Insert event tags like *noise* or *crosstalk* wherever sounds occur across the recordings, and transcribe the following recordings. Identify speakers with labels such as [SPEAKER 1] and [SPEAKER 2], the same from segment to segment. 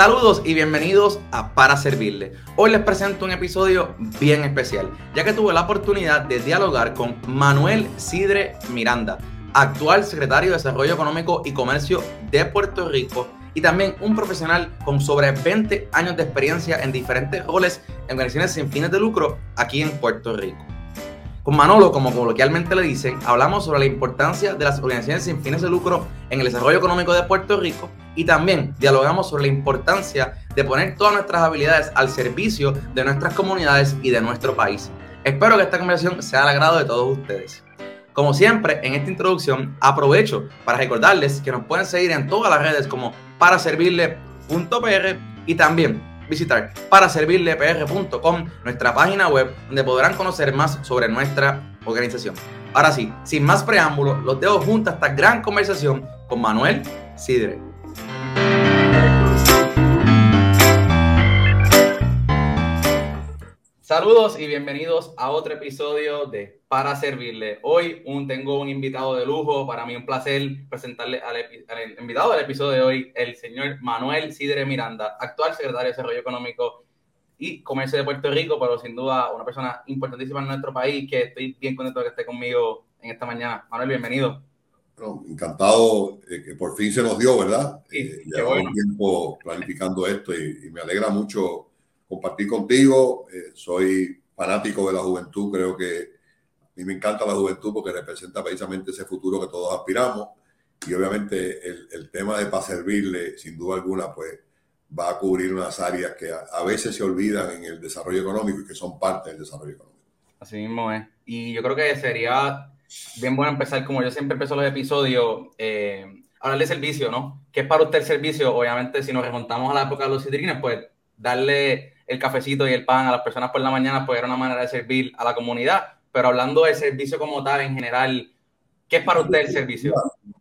[SPEAKER 1] Saludos y bienvenidos a Para Servirle. Hoy les presento un episodio bien especial, ya que tuve la oportunidad de dialogar con Manuel Sidre Miranda, actual secretario de Desarrollo Económico y Comercio de Puerto Rico y también un profesional con sobre 20 años de experiencia en diferentes roles en organizaciones sin fines de lucro aquí en Puerto Rico. Con Manolo, como coloquialmente le dicen, hablamos sobre la importancia de las organizaciones sin fines de lucro en el desarrollo económico de Puerto Rico y también dialogamos sobre la importancia de poner todas nuestras habilidades al servicio de nuestras comunidades y de nuestro país. Espero que esta conversación sea al agrado de todos ustedes. Como siempre, en esta introducción aprovecho para recordarles que nos pueden seguir en todas las redes como paraservirle.pr y también visitar paraservirlepr.com, nuestra página web, donde podrán conocer más sobre nuestra organización. Ahora sí, sin más preámbulos, los dejo juntos a esta gran conversación con Manuel Sidre. Saludos y bienvenidos a otro episodio de Para Servirle. Hoy un, tengo un invitado de lujo, para mí un placer presentarle al, al, invitado del episodio de hoy, el señor Manuel Sidre Miranda, actual secretario de Desarrollo Económico y Comercio de Puerto Rico, pero sin duda una persona importantísima en nuestro país, que estoy bien contento de que esté conmigo en esta mañana. Manuel, bienvenido.
[SPEAKER 2] Bueno, encantado eh, que por fin se nos dio, ¿verdad? Sí, eh, llevamos un tiempo planificando esto y, y me alegra mucho compartir contigo. Eh, soy fanático de la juventud, creo que a mí me encanta la juventud porque representa precisamente ese futuro que todos aspiramos. Y obviamente el, el tema de para servirle, sin duda alguna, pues va a cubrir unas áreas que a, a, veces se olvidan en el desarrollo económico y que son parte del desarrollo económico.
[SPEAKER 1] Así mismo es. Y yo creo que sería bien bueno empezar, como yo siempre empiezo los episodios, eh, hablar de servicio, ¿no? ¿Qué es para usted el servicio? Obviamente, si nos remontamos a la época de los citrines, pues darle el cafecito y el pan a las personas por la mañana, pues era una manera de servir a la comunidad. Pero hablando del servicio como tal en general, ¿qué es para usted el servicio?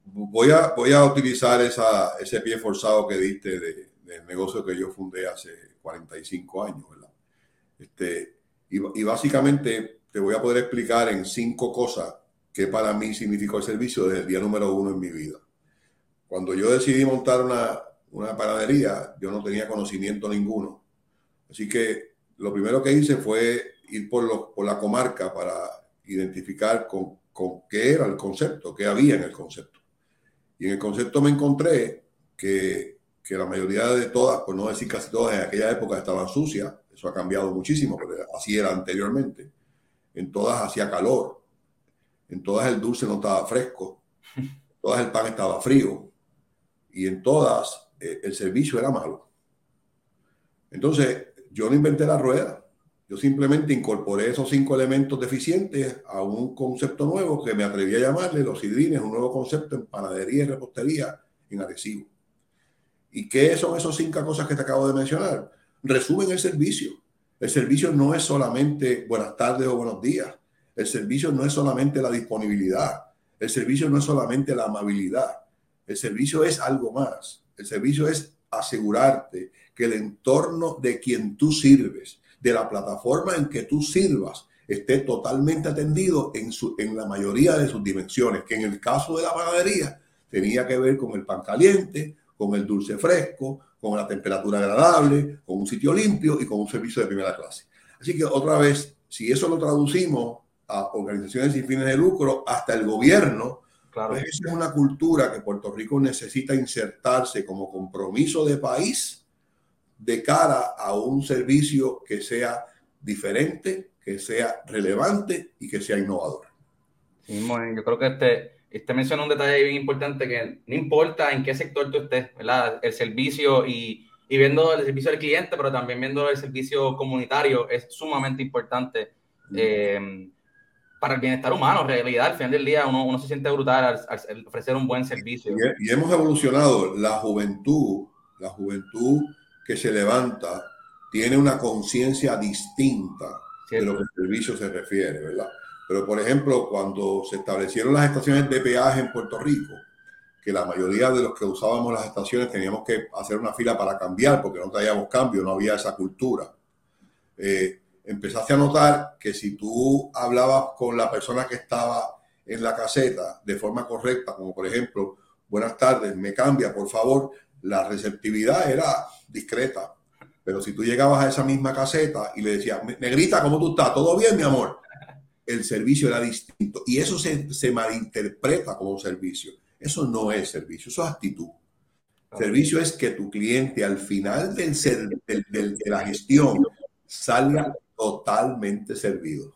[SPEAKER 2] Voy a, voy a utilizar esa, ese pie forzado que diste de, del negocio que yo fundé hace 45 años, ¿verdad? Este, y, y básicamente te voy a poder explicar en cinco cosas que para mí significó el servicio desde el día número uno en mi vida. Cuando yo decidí montar una, una panadería, yo no tenía conocimiento ninguno Así que lo primero que hice fue ir por, por la comarca para identificar con, con, qué era el concepto, qué había en el concepto. Y en el concepto me encontré que, que la mayoría de todas, por no decir casi todas, en aquella época estaban sucias. Eso ha cambiado muchísimo, pero así era anteriormente. En todas hacía calor. En todas el dulce no estaba fresco. *laughs* En todas el pan estaba frío. Y en todas eh, el servicio era malo. Entonces, yo no inventé la rueda. Yo simplemente incorporé esos cinco elementos deficientes a un concepto nuevo que me atreví a llamarle los sidrines, un nuevo concepto en panadería y repostería en adhesivo. ¿Y qué son esas cinco cosas que te acabo de mencionar? Resumen el servicio. El servicio no es solamente buenas tardes o buenos días. El servicio no es solamente la disponibilidad. El servicio no es solamente la amabilidad. El servicio es algo más. El servicio es asegurarte que el entorno de quien tú sirves, de la plataforma en que tú sirvas, esté totalmente atendido en, su, en la mayoría de sus dimensiones, que en el caso de la panadería tenía que ver con el pan caliente, con el dulce fresco, con la temperatura agradable, con un sitio limpio y con un servicio de primera clase. Así que otra vez, si eso lo traducimos a organizaciones sin fines de lucro, hasta el gobierno, claro. pues esa es una cultura que Puerto Rico necesita insertarse como compromiso de país de cara a un servicio que sea diferente, que sea relevante y que sea innovador.
[SPEAKER 1] Sí, yo creo que este, este menciona un detalle bien importante que no importa en qué sector tú estés, ¿verdad? El servicio y, y viendo el servicio al cliente, pero también viendo el servicio comunitario es sumamente importante eh, para el bienestar humano. En realidad, al final del día uno, uno se siente brutal al, al ofrecer un buen servicio.
[SPEAKER 2] Y, y hemos evolucionado. La juventud, la juventud que se levanta tiene una conciencia distinta de lo que el servicio se refiere, ¿verdad? Pero, por ejemplo, cuando se establecieron las estaciones de peaje en Puerto Rico, que la mayoría de los que usábamos las estaciones teníamos que hacer una fila para cambiar porque no traíamos cambio, no había esa cultura. Eh, empezaste a notar que si tú hablabas con la persona que estaba en la caseta de forma correcta, como por ejemplo, buenas tardes, me cambia, por favor, la receptividad era discreta. Pero si tú llegabas a esa misma caseta y le decías, negrita, ¿cómo tú estás? ¿Todo bien, mi amor? El servicio era distinto. Y eso se, se malinterpreta como servicio. Eso no es servicio, eso es actitud. Servicio es que tu cliente al final del, de la gestión salga totalmente servido.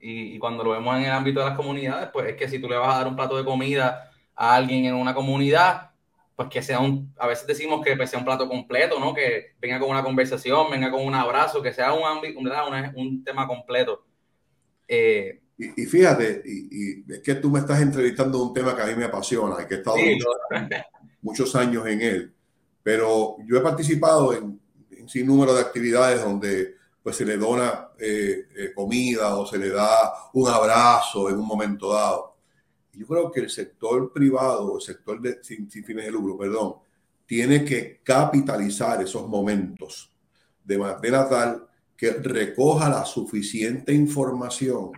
[SPEAKER 1] Y, y, cuando lo vemos en el ámbito de las comunidades, pues es que si tú le vas a dar un plato de comida a alguien en una comunidad, pues que sea un, a veces decimos que pues, sea un plato completo, ¿no? Que venga con una conversación, venga con un abrazo, que sea un, un, un tema completo.
[SPEAKER 2] Eh, y, fíjate, y, es que tú me estás entrevistando un tema que a mí me apasiona y que he estado muchos, años en él, pero yo he participado en, en sin número de actividades donde pues se le dona eh, eh, comida o se le da un abrazo en un momento dado. Yo creo que el sector privado, el sector de, sin, fines de lucro, perdón, tiene que capitalizar esos momentos de manera tal que recoja la suficiente información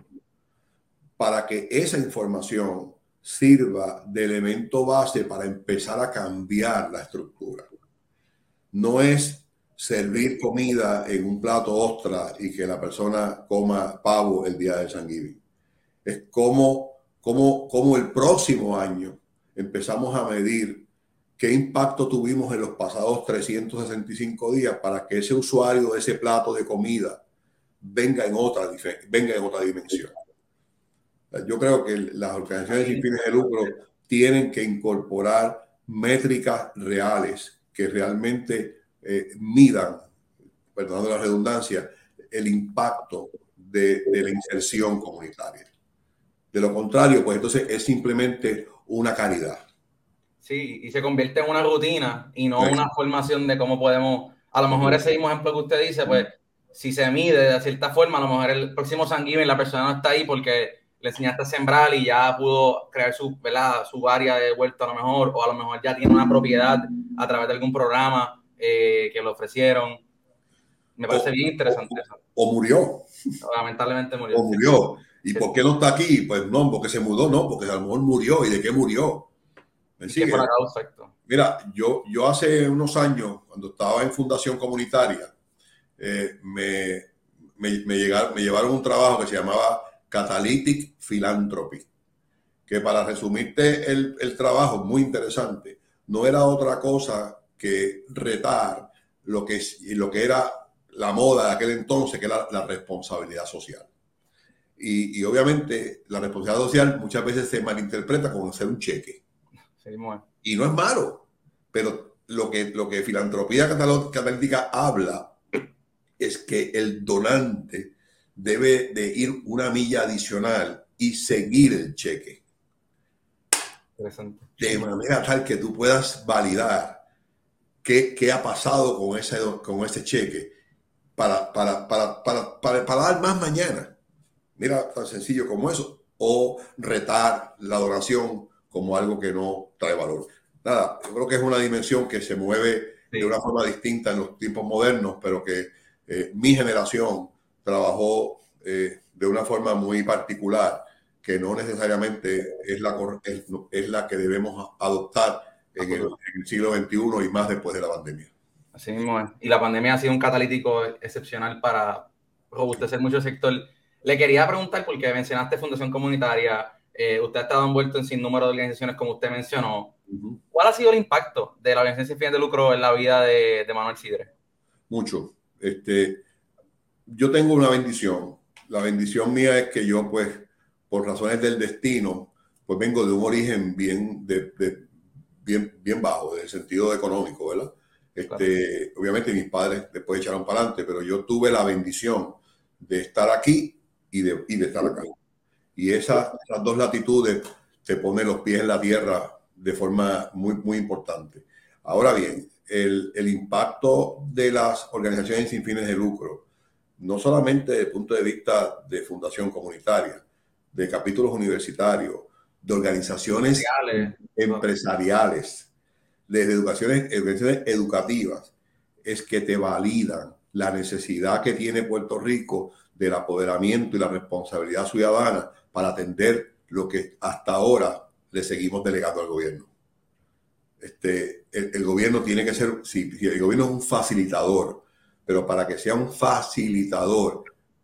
[SPEAKER 2] para que esa información sirva de elemento base para empezar a cambiar la estructura. No es servir comida en un plato ostra y que la persona coma pavo el día de San Giving. Es como, como, como el próximo año empezamos a medir qué impacto tuvimos en los pasados 365 días para que ese usuario de ese plato de comida venga en otra, venga en otra dimensión. Yo creo que las organizaciones sin fines de lucro tienen que incorporar métricas reales que realmente eh, midan, perdonando la redundancia, el impacto de, la inserción comunitaria. De lo contrario, pues entonces es simplemente una caridad.
[SPEAKER 1] Sí, y se convierte en una rutina y no una formación de cómo podemos, a lo mejor ese mismo ejemplo que usted dice, pues si se mide de cierta forma, a lo mejor el próximo San la persona no está ahí porque le enseñaste a sembrar y ya pudo crear su, su área de vuelta a lo mejor, o a lo mejor ya tiene una propiedad a través de algún programa eh, que lo ofrecieron. Me parece bien interesante eso.
[SPEAKER 2] O murió.
[SPEAKER 1] Lamentablemente murió.
[SPEAKER 2] O murió. ¿Y por qué no está aquí? Pues no, porque se mudó, no, porque a lo mejor murió. ¿Y de qué murió?
[SPEAKER 1] ¿Me sigue?
[SPEAKER 2] Mira, yo, yo hace unos años, cuando estaba en Fundación Comunitaria, eh, me, me, llegaron, me llevaron un trabajo que se llamaba Catalytic Philanthropy, que para resumirte el, el trabajo, muy interesante, no era otra cosa que retar lo que, es, lo que era la moda de aquel entonces, que era la responsabilidad social. Y, obviamente la responsabilidad social muchas veces se malinterpreta como hacer un cheque. y no es malo, pero lo que, lo que filantropía catalítica habla es que el donante debe de ir una milla adicional y seguir el cheque. De manera tal que tú puedas validar qué, ha pasado con ese, con ese cheque para, para, para, para, dar más mañana. Mira, tan sencillo como eso. O retar la donación como algo que no trae valor. Nada, yo creo que es una dimensión que se mueve de una forma distinta en los tiempos modernos, pero que eh, mi generación trabajó eh, de una forma muy particular, que no necesariamente es la, es la que debemos adoptar en el, siglo XXI y más después de la pandemia.
[SPEAKER 1] Así mismo es. Y la pandemia ha sido un catalítico excepcional para robustecer mucho el sector. Le quería preguntar, porque mencionaste Fundación Comunitaria, eh, usted ha estado envuelto en sin número de organizaciones, como usted mencionó. ¿Cuál ha sido el impacto de la organización sin fines de lucro en la vida de, de Manuel Sidre?
[SPEAKER 2] Mucho. Este, yo tengo una bendición. La bendición mía es que yo, pues, por razones del destino, pues vengo de un origen bien, de, bien, bien bajo, en el sentido económico, ¿verdad? Este, Obviamente mis padres después echaron para adelante, pero yo tuve la bendición de estar aquí y de, y de estar acá. Y esas, esas, dos latitudes te ponen los pies en la tierra de forma muy, muy importante. Ahora bien, el, el impacto de las organizaciones sin fines de lucro, no solamente desde el punto de vista de fundación comunitaria, de capítulos universitarios, de organizaciones empresariales, de educaciones, educaciones educativas, es que te validan la necesidad que tiene Puerto Rico del apoderamiento y la responsabilidad ciudadana para atender lo que hasta ahora le seguimos delegando al gobierno. este, el, gobierno tiene que ser, si, el gobierno es un facilitador, pero para que sea un facilitador,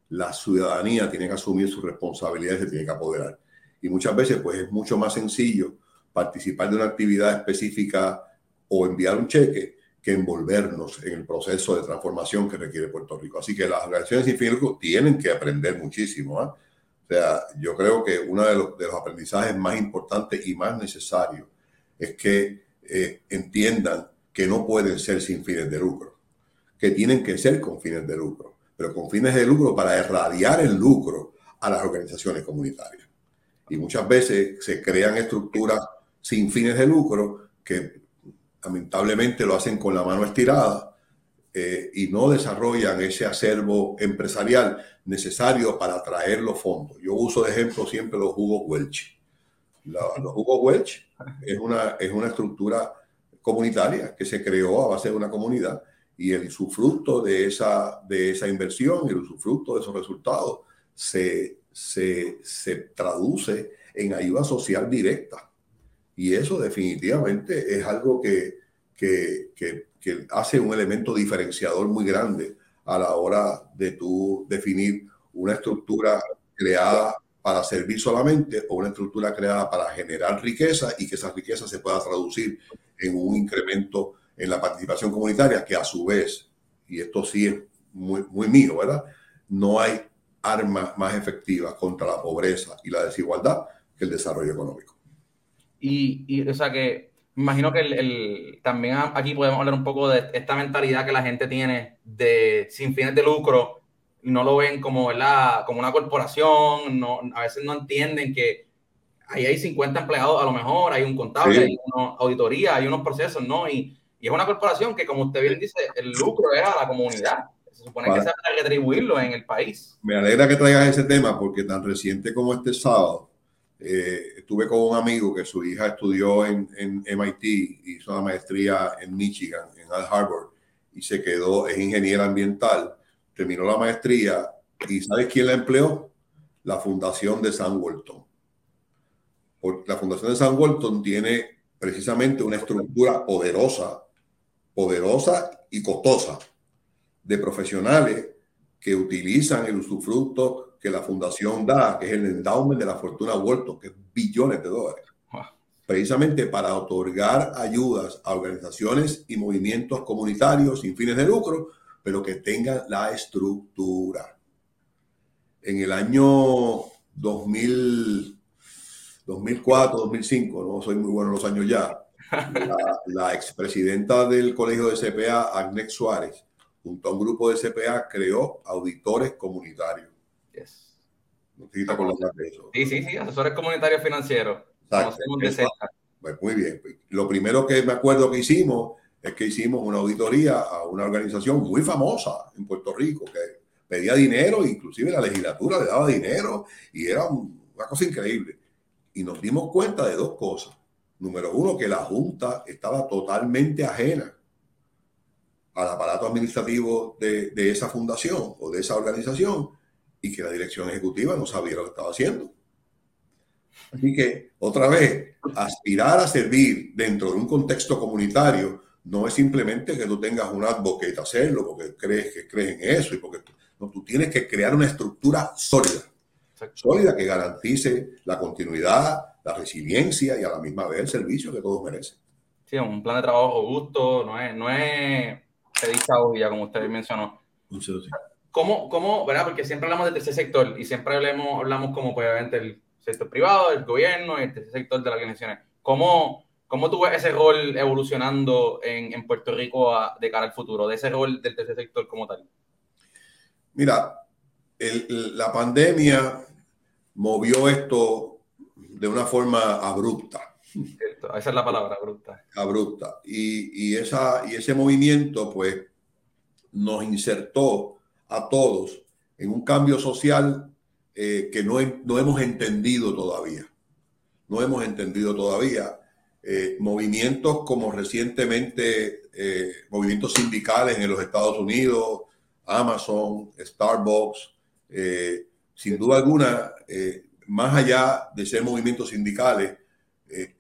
[SPEAKER 2] la ciudadanía tiene que asumir sus responsabilidades, se tiene que apoderar. Y muchas veces, pues es mucho más sencillo participar de una actividad específica o enviar un cheque que envolvernos en el proceso de transformación que requiere Puerto Rico. Así que las organizaciones sin fin tienen que aprender muchísimo. ¿ah? O sea, yo creo que uno de los, de los aprendizajes más importantes y más necesarios es que eh, entiendan que no pueden ser sin fines de lucro, que tienen que ser con fines de lucro, pero con fines de lucro para irradiar el lucro a las organizaciones comunitarias. Y muchas veces se crean estructuras sin fines de lucro que lamentablemente lo hacen con la mano estirada eh, y no desarrollan ese acervo empresarial necesario para atraer los fondos. Yo uso de ejemplo siempre los jugos Welch los jugos Welch es una, es una estructura comunitaria que se creó a base de una comunidad y el usufructo de esa, de esa inversión y el usufructo de esos resultados se, se, se traduce en ayuda social directa. Y eso definitivamente es algo que, que, que, hace un elemento diferenciador muy grande a la hora de tú definir una estructura creada para servir solamente o una estructura creada para generar riqueza y que esa riqueza se pueda traducir en un incremento en la participación comunitaria que a su vez, y esto sí es muy, muy mío, ¿verdad? No hay arma más efectiva contra la pobreza y la desigualdad que el desarrollo económico.
[SPEAKER 1] Y, y o sea que imagino que el, también aquí podemos hablar un poco de esta mentalidad que la gente tiene de sin fines de lucro no lo ven como, ¿verdad? como una corporación, no, a veces no entienden que ahí hay 50 empleados a lo mejor, hay un contable, hay una auditoría, hay unos procesos, ¿no? Y, y, es una corporación que, como usted bien dice, el lucro es a la comunidad. Se supone que se para retribuirlo en el país.
[SPEAKER 2] Me alegra que traigas ese tema porque tan reciente como este sábado, eh, estuve con un amigo que su hija estudió en, en MIT, hizo una maestría en Michigan, en Al Harvard, y se quedó, es ingeniera ambiental terminó la maestría y ¿sabes quién la empleó? La Fundación de San Walton. Porque la Fundación de San Walton tiene precisamente una estructura poderosa, poderosa y costosa de profesionales que utilizan el usufructo que la fundación da, que es el endowment de la fortuna Walton, que es billones de dólares, precisamente para otorgar ayudas a organizaciones y movimientos comunitarios sin fines de lucro pero que tengan la estructura. En el año 2000, 2004, 2005, no soy muy bueno en los años ya, *laughs* la, expresidenta del Colegio de CPA, Agnes Suárez, junto a un grupo de CPA, creó auditores comunitarios. Yes.
[SPEAKER 1] No eso. Sí, sí, sí, asesores comunitarios financieros.
[SPEAKER 2] Pues muy bien. Lo primero que me acuerdo que hicimos es que hicimos una auditoría a una organización muy famosa en Puerto Rico que pedía dinero, inclusive la legislatura le daba dinero y era una cosa increíble. Y nos dimos cuenta de dos cosas. Número uno, que la Junta estaba totalmente ajena al aparato administrativo de, de esa fundación o de esa organización y que la dirección ejecutiva no sabía lo que estaba haciendo. Así que, otra vez, aspirar a servir dentro de un contexto comunitario no es simplemente que tú tengas un advocate hacerlo porque crees que crees en eso y porque no, tú tienes que crear una estructura sólida, sólida que garantice la continuidad, la resiliencia y a la misma vez el servicio que todos merecen.
[SPEAKER 1] Sí, un plan de trabajo justo, no es, no es ya como usted mencionó. ¿Cómo, ¿Cómo, verdad? Porque siempre hablamos del tercer sector y siempre hablamos, hablamos como pues, obviamente el sector privado, el gobierno, el tercer sector de las organizaciones. ¿Cómo, ¿Cómo tú ves ese rol evolucionando en, Puerto Rico de cara al futuro, de ese rol del tercer sector como tal?
[SPEAKER 2] Mira, la pandemia movió esto de una forma abrupta.
[SPEAKER 1] Esa es la palabra, abrupta.
[SPEAKER 2] Abrupta. Y, esa, y ese movimiento, pues, nos insertó a todos en un cambio social eh, que no, no hemos entendido todavía. No hemos entendido todavía eh, movimientos como recientemente eh, movimientos sindicales en los Estados Unidos, Amazon, Starbucks, sin duda alguna, más allá de ser movimientos sindicales,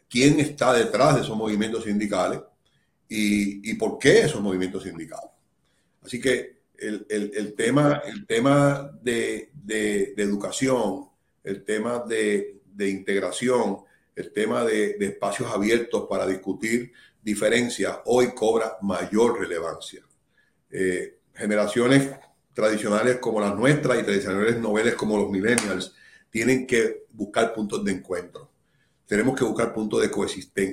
[SPEAKER 2] quién está detrás de esos movimientos sindicales y, por qué esos movimientos sindicales. Así que el, tema, el tema de, educación, el tema de, integración, el tema de, espacios abiertos para discutir diferencias, hoy cobra mayor relevancia. Eh, generaciones tradicionales como las nuestras y tradicionales noveles como los millennials tienen que buscar puntos de encuentro. Tenemos que buscar puntos de,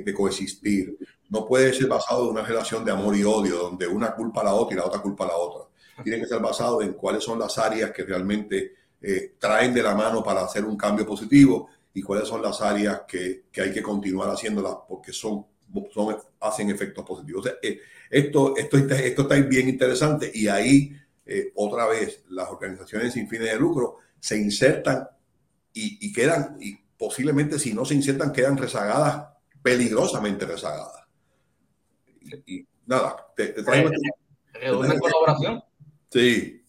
[SPEAKER 2] de coexistir. No puede ser basado en una relación de amor y odio, donde una culpa a la otra y la otra culpa a la otra. Tiene que ser basado en cuáles son las áreas que realmente eh, traen de la mano para hacer un cambio positivo y cuáles son las áreas que, que hay que continuar haciéndolas porque son, son hacen efectos positivos. Eh, esto, esto, esto está bien interesante y ahí eh, otra vez las organizaciones sin fines de lucro se insertan y, quedan, y posiblemente si no se insertan, quedan rezagadas, peligrosamente rezagadas. Y, nada, te, traigo
[SPEAKER 1] este una colaboración.
[SPEAKER 2] Sí.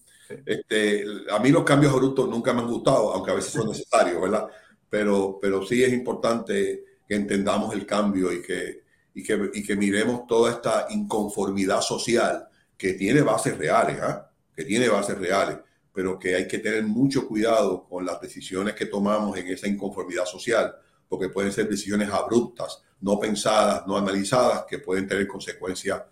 [SPEAKER 2] Este, a mí los cambios abruptos nunca me han gustado, aunque a veces son necesarios, ¿verdad? Pero, pero sí es importante que entendamos el cambio y que, y que, y que miremos toda esta inconformidad social que tiene bases reales, ¿ah? que tiene bases reales, pero que hay que tener mucho cuidado con las decisiones que tomamos en esa inconformidad social, porque pueden ser decisiones abruptas, no pensadas, no analizadas, que pueden tener consecuencias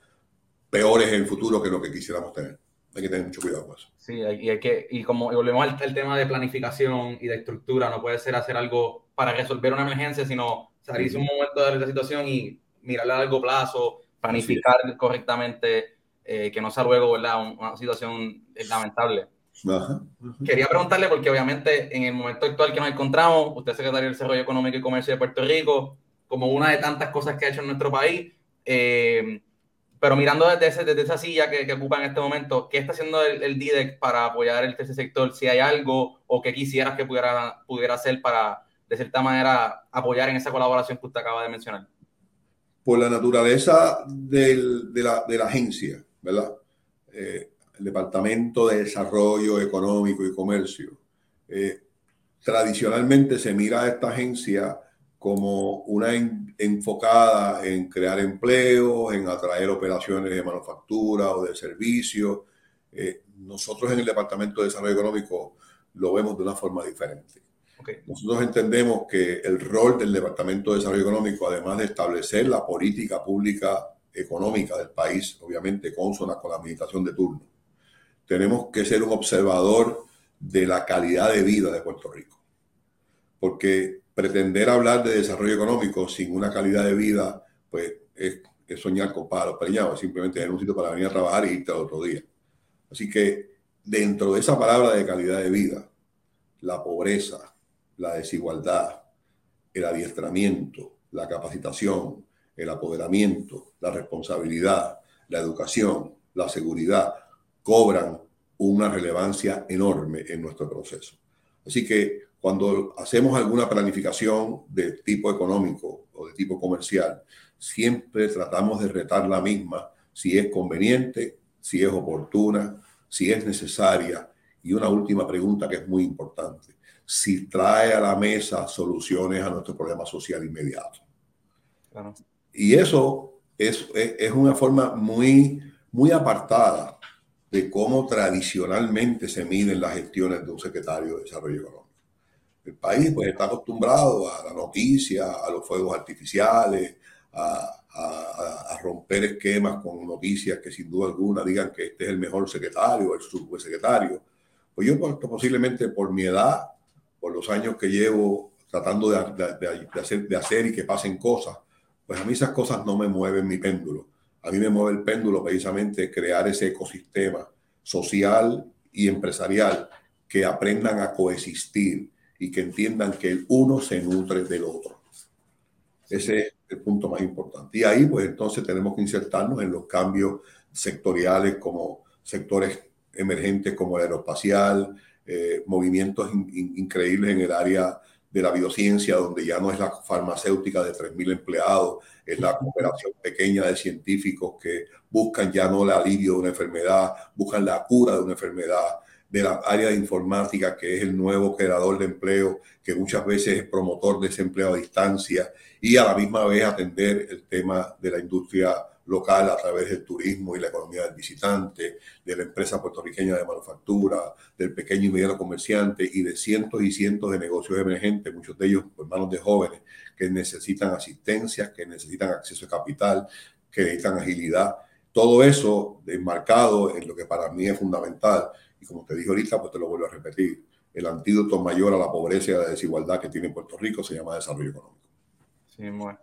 [SPEAKER 2] peores en el futuro que lo que quisiéramos tener. Hay que tener mucho cuidado con eso.
[SPEAKER 1] Sí, y, hay que, y como volvemos al, tema de planificación y de estructura, no puede ser hacer algo para resolver una emergencia, sino salirse un momento de la situación y mirar a largo plazo, planificar correctamente eh, que no sea luego ¿verdad? una situación lamentable. Quería preguntarle, porque obviamente en el momento actual que nos encontramos, usted es secretario del Desarrollo Económico y Comercio de Puerto Rico, como una de tantas cosas que ha hecho en nuestro país, eh, pero mirando desde, desde esa silla que, ocupa en este momento, ¿qué está haciendo el, el, DIDEC para apoyar el tercer sector? Si hay algo o que quisieras que pudiera, pudiera hacer para, de cierta manera, apoyar en esa colaboración que usted acaba de mencionar.
[SPEAKER 2] Por la naturaleza del, de, la, de la agencia, ¿verdad? Eh, el Departamento de Desarrollo Económico y Comercio. Eh, tradicionalmente se mira a esta agencia como una enfocada en crear empleos, en atraer operaciones de manufactura o de servicio. Eh, nosotros en el Departamento de Desarrollo Económico lo vemos de una forma diferente. Nosotros entendemos que el rol del Departamento de Desarrollo Económico, además de establecer la política pública económica del país, obviamente consona con la administración de turno. Tenemos que ser un observador de la calidad de vida de Puerto Rico. Porque pretender hablar de desarrollo económico sin una calidad de vida, pues es, soñar con palos preñados, simplemente es un sitio para venir a trabajar y irte al otro día. Así que dentro de esa palabra de calidad de vida, la pobreza, la desigualdad, el adiestramiento, la capacitación, el apoderamiento, la responsabilidad, la educación, la seguridad, cobran una relevancia enorme en nuestro proceso. Así que cuando hacemos alguna planificación de tipo económico o de tipo comercial, siempre tratamos de retar la misma si es conveniente, si es oportuna, si es necesaria. Y una última pregunta que es muy importante, si trae a la mesa soluciones a nuestro problema social inmediato. Claro. Y eso es, es, una forma muy, muy apartada de cómo tradicionalmente se miden las gestiones de un secretario de Desarrollo Económico. El país pues, está acostumbrado a la noticia, a los fuegos artificiales, a, a, romper esquemas con noticias que sin duda alguna digan que este es el mejor secretario, el subsecretario. Pues yo pues, posiblemente por mi edad, por los años que llevo tratando de, de, de, hacer, de hacer y que pasen cosas, pues a mí esas cosas no me mueven mi péndulo. A mí me mueve el péndulo precisamente crear ese ecosistema social y empresarial que aprendan a coexistir y que entiendan que el uno se nutre del otro. Ese es el punto más importante. Y ahí, pues entonces tenemos que insertarnos en los cambios sectoriales como sectores emergentes como el aeroespacial, eh, movimientos increíbles en el área de la biociencia, donde ya no es la farmacéutica de 3.000 empleados, es la cooperación pequeña de científicos que buscan ya no el alivio de una enfermedad, buscan la cura de una enfermedad, de la área de informática, que es el nuevo creador de empleo, que muchas veces es promotor de ese empleo a distancia, y a la misma vez atender el tema de la industria local a través del turismo y la economía del visitante, de la empresa puertorriqueña de manufactura, del pequeño y mediano comerciante y de cientos y cientos de negocios emergentes, muchos de ellos por manos de jóvenes que necesitan asistencia, que necesitan acceso a capital, que necesitan agilidad. Todo eso enmarcado en lo que para mí es fundamental. Y como te dije ahorita, pues te lo vuelvo a repetir. El antídoto mayor a la pobreza y a la desigualdad que tiene Puerto Rico se llama desarrollo económico.
[SPEAKER 1] Sí, bueno.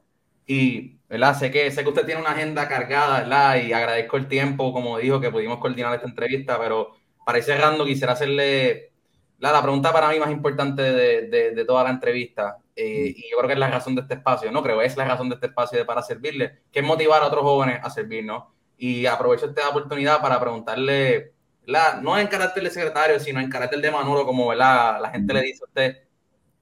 [SPEAKER 1] Y, ¿verdad? Sé que, sé que usted tiene una agenda cargada, ¿verdad? Y agradezco el tiempo, como dijo, que pudimos coordinar esta entrevista, pero para ir cerrando, quisiera hacerle la, la pregunta para mí más importante de, de, toda la entrevista. Eh, y yo creo que es la razón de este espacio, no creo, es la razón de este espacio de, para servirle, que es motivar a otros jóvenes a servirnos. Y aprovecho esta oportunidad para preguntarle, la, no en carácter de secretario, sino en carácter de Manolo, como ¿verdad? la gente le dice a usted,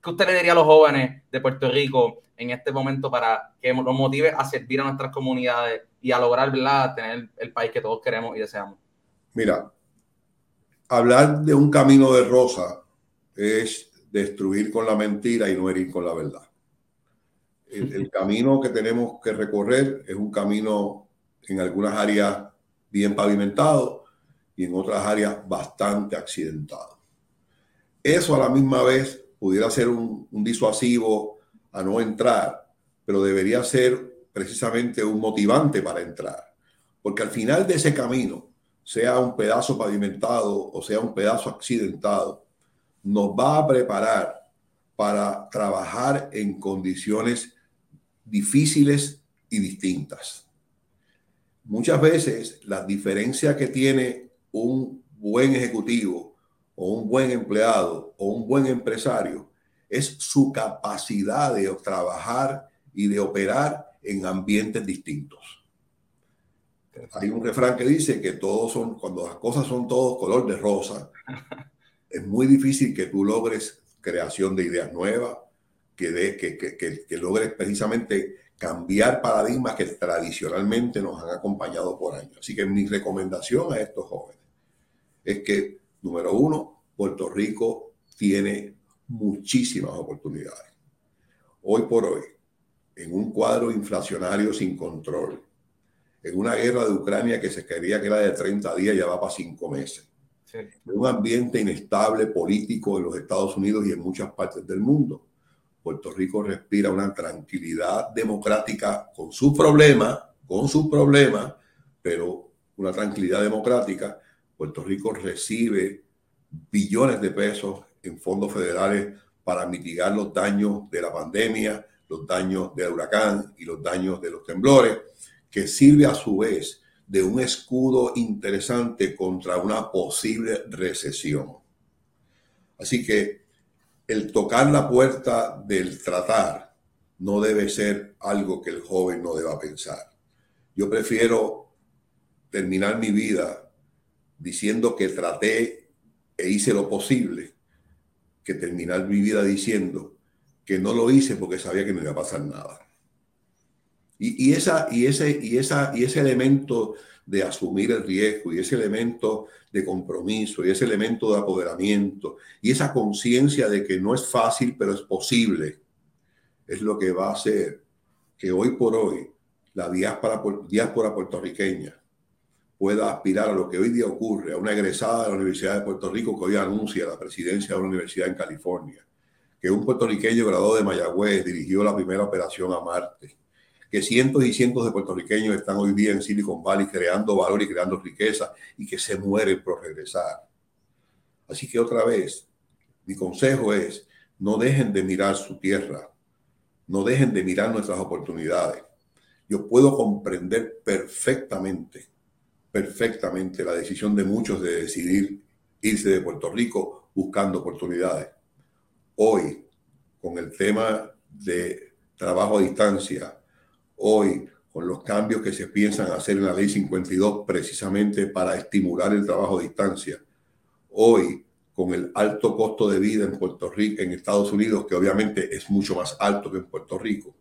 [SPEAKER 1] ¿qué usted le diría a los jóvenes de Puerto Rico en este momento para que nos motive a servir a nuestras comunidades y a lograr ¿verdad? tener el país que todos queremos y deseamos?
[SPEAKER 2] Mira, hablar de un camino de rosa es destruir con la mentira y no herir con la verdad. El, *laughs* camino que tenemos que recorrer es un camino en algunas áreas bien pavimentado y en otras áreas bastante accidentado. Eso a la misma vez pudiera ser un, un disuasivo a no entrar, pero debería ser precisamente un motivante para entrar. Porque al final de ese camino, sea un pedazo pavimentado o sea un pedazo accidentado, nos va a preparar para trabajar en condiciones difíciles y distintas. Muchas veces la diferencia que tiene un buen ejecutivo o un buen empleado o un buen empresario es su capacidad de trabajar y de operar en ambientes distintos. Hay un refrán que dice que todos son, cuando las cosas son todos color de rosa, *laughs* es muy difícil que tú logres creación de ideas nuevas, que, de, que, que, que, logres precisamente cambiar paradigmas que tradicionalmente nos han acompañado por años. Así que mi recomendación a estos jóvenes es que, número uno, Puerto Rico tiene muchísimas oportunidades. Hoy por hoy, en un cuadro inflacionario sin control, en una guerra de Ucrania que se creía que era de 30 días, ya va para 5 meses, en un ambiente inestable político en los Estados Unidos y en muchas partes del mundo. Puerto Rico respira una tranquilidad democrática con sus problemas, con sus problemas, pero una tranquilidad democrática. Puerto Rico recibe billones de pesos en fondos federales para mitigar los daños de la pandemia, los daños del huracán y los daños de los temblores, que sirve a su vez de un escudo interesante contra una posible recesión. Así que el tocar la puerta del tratar no debe ser algo que el joven no deba pensar. Yo prefiero terminar mi vida diciendo que traté e hice lo posible que terminar mi vida diciendo que no lo hice porque sabía que no iba a pasar nada. Y, esa, y, ese, y, esa, y ese elemento de asumir el riesgo y ese elemento de compromiso y ese elemento de apoderamiento y esa conciencia de que no es fácil pero es posible es lo que va a hacer que hoy por hoy la diáspora, diáspora puertorriqueña pueda aspirar a lo que hoy día ocurre, a una egresada de la Universidad de Puerto Rico que hoy anuncia la presidencia de una universidad en California, que un puertorriqueño graduado de Mayagüez dirigió la primera operación a Marte, que cientos y cientos de puertorriqueños están hoy día en Silicon Valley creando valor y creando riqueza y que se mueren por regresar. Así que otra vez, mi consejo es, no dejen de mirar su tierra, no dejen de mirar nuestras oportunidades. Yo puedo comprender perfectamente perfectamente la decisión de muchos de decidir irse de Puerto Rico buscando oportunidades. Hoy, con el tema de trabajo a distancia, hoy con los cambios que se piensan hacer en la ley 52 precisamente para estimular el trabajo a distancia, hoy con el alto costo de vida en Puerto Rico, en Estados Unidos, que obviamente es mucho más alto que en Puerto Rico,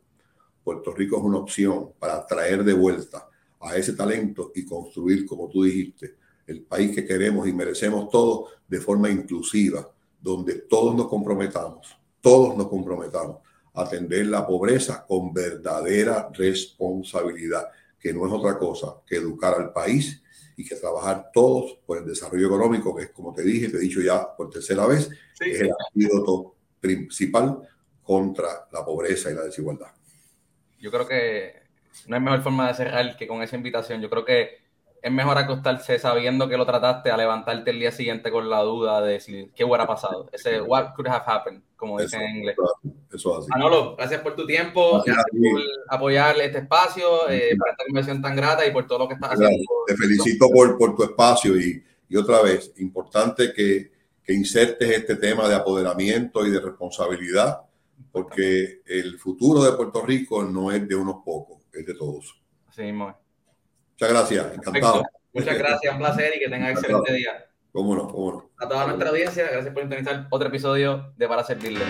[SPEAKER 2] Puerto Rico es una opción para traer de vuelta a ese talento y construir, como tú dijiste, el país que queremos y merecemos todos de forma inclusiva, donde todos nos comprometamos, todos nos comprometamos a atender la pobreza con verdadera responsabilidad, que no es otra cosa que educar al país y que trabajar todos por el desarrollo económico, que es como te dije, te he dicho ya por tercera vez, es el antídoto principal contra la pobreza y la desigualdad.
[SPEAKER 1] Yo creo que no hay mejor forma de cerrar que con esa invitación. Yo creo que es mejor acostarse sabiendo que lo trataste a levantarte el día siguiente con la duda de si qué hubiera pasado. Ese what could have happened, como dicen en inglés. Eso así. Manolo, gracias por tu tiempo, gracias, por apoyarle este espacio, eh, por esta conversación tan grata y por todo lo que estás haciendo.
[SPEAKER 2] Te felicito por, por tu espacio y, y otra vez, importante que, que insertes este tema de apoderamiento y de responsabilidad, porque el futuro de Puerto Rico no es de unos pocos, es de todos.
[SPEAKER 1] Así mismo.
[SPEAKER 2] Muchas gracias, encantado.
[SPEAKER 1] Muchas gracias, un placer y que tengan excelente día.
[SPEAKER 2] Cómo no, cómo no.
[SPEAKER 1] A toda nuestra audiencia, gracias por sintonizar otro episodio de Para Servirle.